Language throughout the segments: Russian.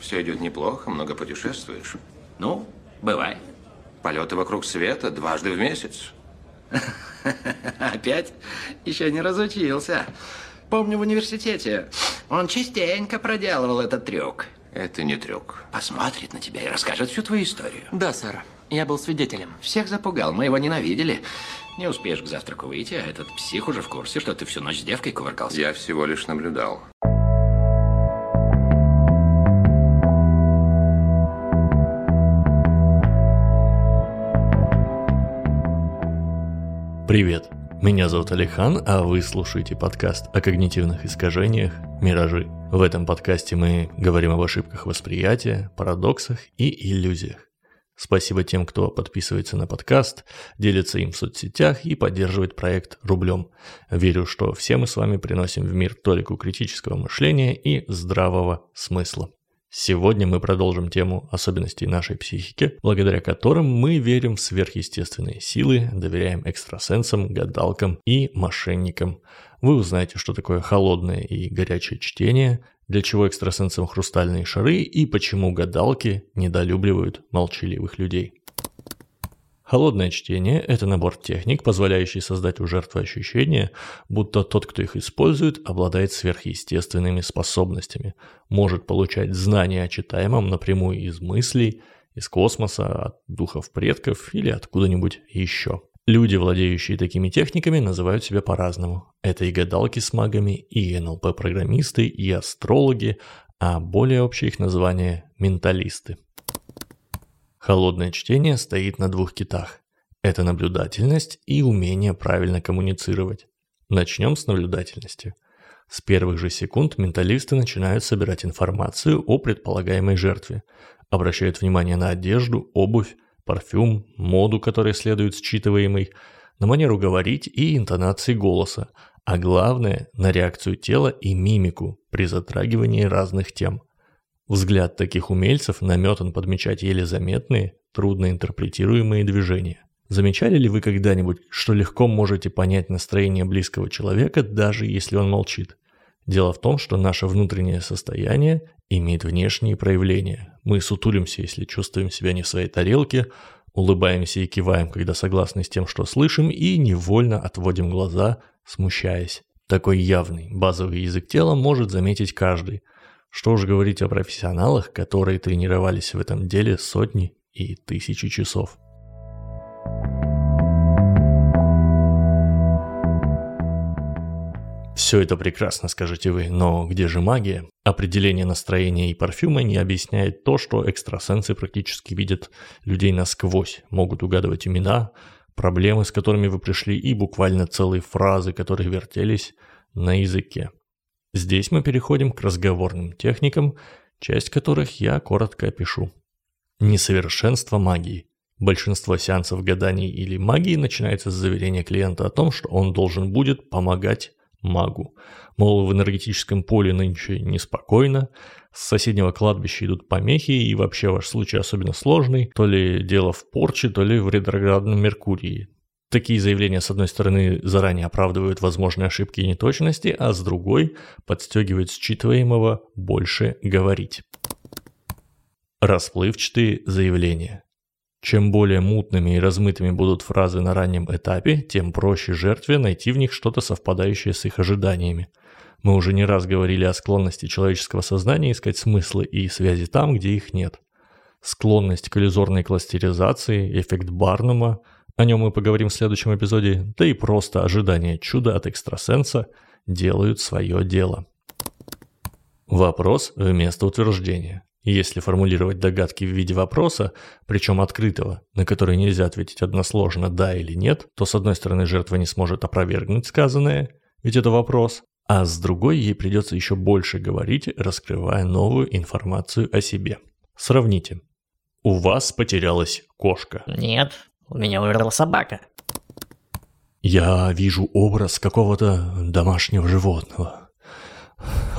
Все идет неплохо, много путешествуешь. Ну, бывай. Полеты вокруг света дважды в месяц. Опять? Еще не разучился. Помню в университете. Он частенько проделывал этот трюк. Это не трюк. Посмотрит на тебя и расскажет всю твою историю. Да, сэр. Я был свидетелем. Всех запугал, мы его ненавидели. Не успеешь к завтраку выйти, а этот псих уже в курсе, что ты всю ночь с девкой кувыркался. Я всего лишь наблюдал. Привет, меня зовут Алихан, а вы слушаете подкаст о когнитивных искажениях «Миражи». В этом подкасте мы говорим об ошибках восприятия, парадоксах и иллюзиях. Спасибо тем, кто подписывается на подкаст, делится им в соцсетях и поддерживает проект рублем. Верю, что все мы с вами приносим в мир толику критического мышления и здравого смысла. Сегодня мы продолжим тему особенностей нашей психики, благодаря которым мы верим в сверхъестественные силы, доверяем экстрасенсам, гадалкам и мошенникам. Вы узнаете, что такое холодное и горячее чтение, для чего экстрасенсам хрустальные шары и почему гадалки недолюбливают молчаливых людей. Холодное чтение – это набор техник, позволяющий создать у жертвы ощущение, будто тот, кто их использует, обладает сверхъестественными способностями, может получать знания о читаемом напрямую из мыслей, из космоса, от духов предков или откуда-нибудь еще. Люди, владеющие такими техниками, называют себя по-разному. Это и гадалки с магами, и НЛП-программисты, и астрологи, а более общее их название – менталисты. Холодное чтение стоит на двух китах. Это наблюдательность и умение правильно коммуницировать. Начнем с наблюдательности. С первых же секунд менталисты начинают собирать информацию о предполагаемой жертве, обращают внимание на одежду, обувь, парфюм, моду, которая следует считываемой, на манеру говорить и интонации голоса, а главное – на реакцию тела и мимику при затрагивании разных тем – Взгляд таких умельцев наметан подмечать еле заметные, трудно интерпретируемые движения. Замечали ли вы когда-нибудь, что легко можете понять настроение близкого человека, даже если он молчит? Дело в том, что наше внутреннее состояние имеет внешние проявления. Мы сутулимся, если чувствуем себя не в своей тарелке, улыбаемся и киваем, когда согласны с тем, что слышим, и невольно отводим глаза, смущаясь. Такой явный, базовый язык тела может заметить каждый – что уж говорить о профессионалах, которые тренировались в этом деле сотни и тысячи часов. Все это прекрасно, скажете вы, но где же магия? Определение настроения и парфюма не объясняет то, что экстрасенсы практически видят людей насквозь, могут угадывать имена, проблемы, с которыми вы пришли, и буквально целые фразы, которые вертелись на языке. Здесь мы переходим к разговорным техникам, часть которых я коротко опишу. Несовершенство магии. Большинство сеансов гаданий или магии начинается с заверения клиента о том, что он должен будет помогать магу. Мол, в энергетическом поле нынче неспокойно, с соседнего кладбища идут помехи, и вообще ваш случай особенно сложный, то ли дело в порче, то ли в ретроградном Меркурии. Такие заявления, с одной стороны, заранее оправдывают возможные ошибки и неточности, а с другой подстегивают считываемого больше говорить. Расплывчатые заявления. Чем более мутными и размытыми будут фразы на раннем этапе, тем проще жертве найти в них что-то совпадающее с их ожиданиями. Мы уже не раз говорили о склонности человеческого сознания искать смыслы и связи там, где их нет. Склонность к иллюзорной кластеризации, эффект Барнума – о нем мы поговорим в следующем эпизоде, да и просто ожидание чуда от экстрасенса делают свое дело. Вопрос вместо утверждения. Если формулировать догадки в виде вопроса, причем открытого, на который нельзя ответить односложно «да» или «нет», то с одной стороны жертва не сможет опровергнуть сказанное, ведь это вопрос, а с другой ей придется еще больше говорить, раскрывая новую информацию о себе. Сравните. У вас потерялась кошка. Нет, у меня умерла собака. Я вижу образ какого-то домашнего животного.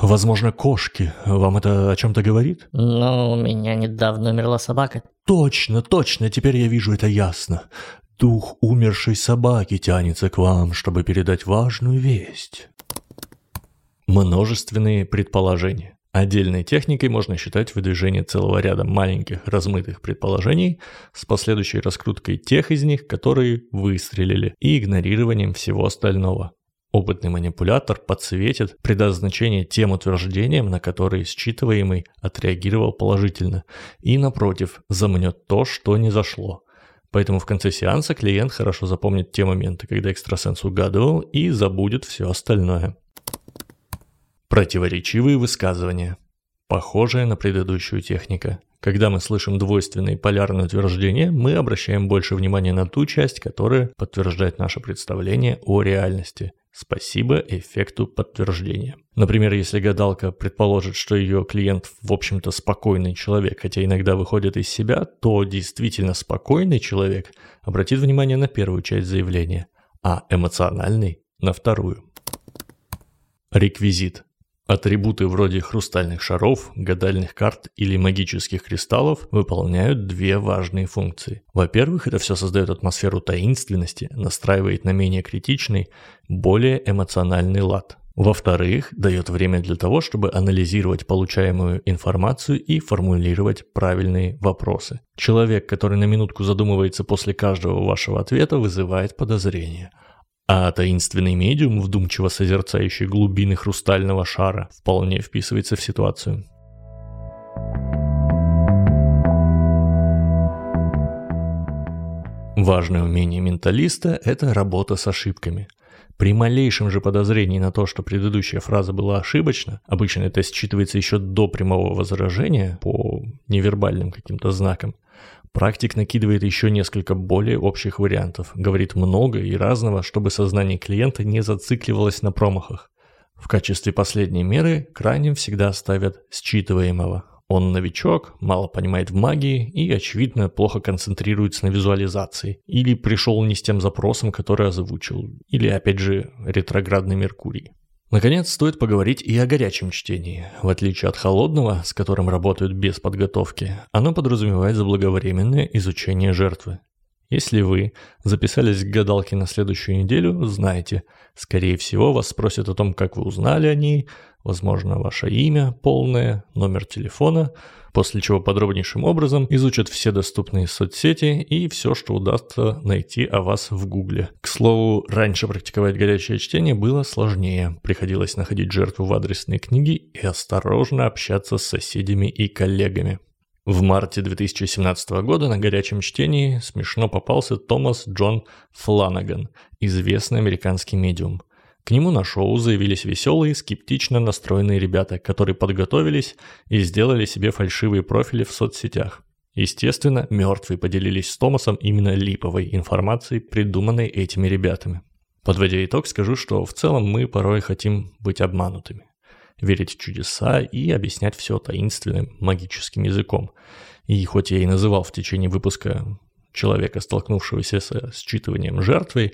Возможно, кошки. Вам это о чем-то говорит? Ну, у меня недавно умерла собака. Точно, точно, теперь я вижу это ясно. Дух умершей собаки тянется к вам, чтобы передать важную весть. Множественные предположения. Отдельной техникой можно считать выдвижение целого ряда маленьких размытых предположений с последующей раскруткой тех из них, которые выстрелили, и игнорированием всего остального. Опытный манипулятор подсветит, придаст значение тем утверждениям, на которые считываемый отреагировал положительно, и, напротив, замнет то, что не зашло. Поэтому в конце сеанса клиент хорошо запомнит те моменты, когда экстрасенс угадывал, и забудет все остальное. Противоречивые высказывания. Похожая на предыдущую техника. Когда мы слышим двойственные полярные утверждения, мы обращаем больше внимания на ту часть, которая подтверждает наше представление о реальности. Спасибо эффекту подтверждения. Например, если гадалка предположит, что ее клиент в общем-то спокойный человек, хотя иногда выходит из себя, то действительно спокойный человек обратит внимание на первую часть заявления, а эмоциональный – на вторую. Реквизит. Атрибуты вроде хрустальных шаров, гадальных карт или магических кристаллов выполняют две важные функции. Во-первых, это все создает атмосферу таинственности, настраивает на менее критичный, более эмоциональный лад. Во-вторых, дает время для того, чтобы анализировать получаемую информацию и формулировать правильные вопросы. Человек, который на минутку задумывается после каждого вашего ответа, вызывает подозрение – а таинственный медиум, вдумчиво созерцающий глубины хрустального шара, вполне вписывается в ситуацию. Важное умение менталиста – это работа с ошибками. При малейшем же подозрении на то, что предыдущая фраза была ошибочна, обычно это считывается еще до прямого возражения по невербальным каким-то знакам, Практик накидывает еще несколько более общих вариантов, говорит много и разного, чтобы сознание клиента не зацикливалось на промахах. В качестве последней меры крайним всегда ставят считываемого. Он новичок, мало понимает в магии и, очевидно, плохо концентрируется на визуализации. Или пришел не с тем запросом, который озвучил. Или, опять же, ретроградный Меркурий. Наконец, стоит поговорить и о горячем чтении. В отличие от холодного, с которым работают без подготовки, оно подразумевает заблаговременное изучение жертвы. Если вы записались к гадалке на следующую неделю, знайте, скорее всего вас спросят о том, как вы узнали о ней, возможно, ваше имя полное, номер телефона, после чего подробнейшим образом изучат все доступные соцсети и все, что удастся найти о вас в гугле. К слову, раньше практиковать горячее чтение было сложнее. Приходилось находить жертву в адресной книге и осторожно общаться с соседями и коллегами. В марте 2017 года на горячем чтении смешно попался Томас Джон Фланаган, известный американский медиум. К нему на шоу заявились веселые, скептично настроенные ребята, которые подготовились и сделали себе фальшивые профили в соцсетях. Естественно, мертвые поделились с Томасом именно липовой информацией, придуманной этими ребятами. Подводя итог, скажу, что в целом мы порой хотим быть обманутыми верить в чудеса и объяснять все таинственным магическим языком. И хоть я и называл в течение выпуска человека, столкнувшегося со считыванием жертвой,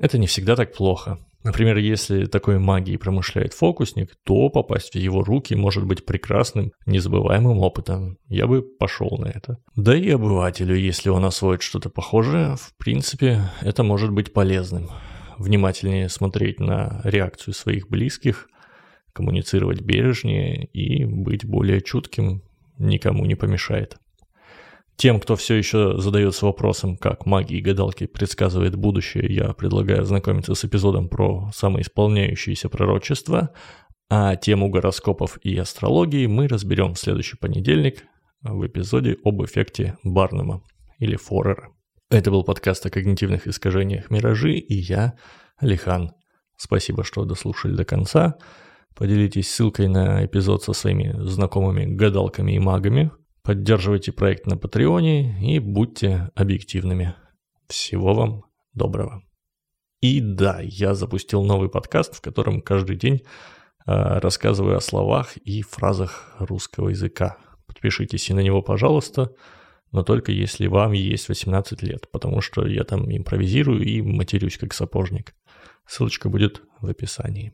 это не всегда так плохо. Например, если такой магией промышляет фокусник, то попасть в его руки может быть прекрасным, незабываемым опытом. Я бы пошел на это. Да и обывателю, если он освоит что-то похожее, в принципе, это может быть полезным. Внимательнее смотреть на реакцию своих близких, коммуницировать бережнее и быть более чутким никому не помешает. Тем, кто все еще задается вопросом, как маги и гадалки предсказывают будущее, я предлагаю ознакомиться с эпизодом про самоисполняющиеся пророчества, а тему гороскопов и астрологии мы разберем в следующий понедельник в эпизоде об эффекте Барнума или Форера. Это был подкаст о когнитивных искажениях «Миражи» и я, Алихан. Спасибо, что дослушали до конца. Поделитесь ссылкой на эпизод со своими знакомыми гадалками и магами. Поддерживайте проект на Патреоне и будьте объективными. Всего вам доброго. И да, я запустил новый подкаст, в котором каждый день э, рассказываю о словах и фразах русского языка. Подпишитесь и на него, пожалуйста, но только если вам есть 18 лет, потому что я там импровизирую и матерюсь как сапожник. Ссылочка будет в описании.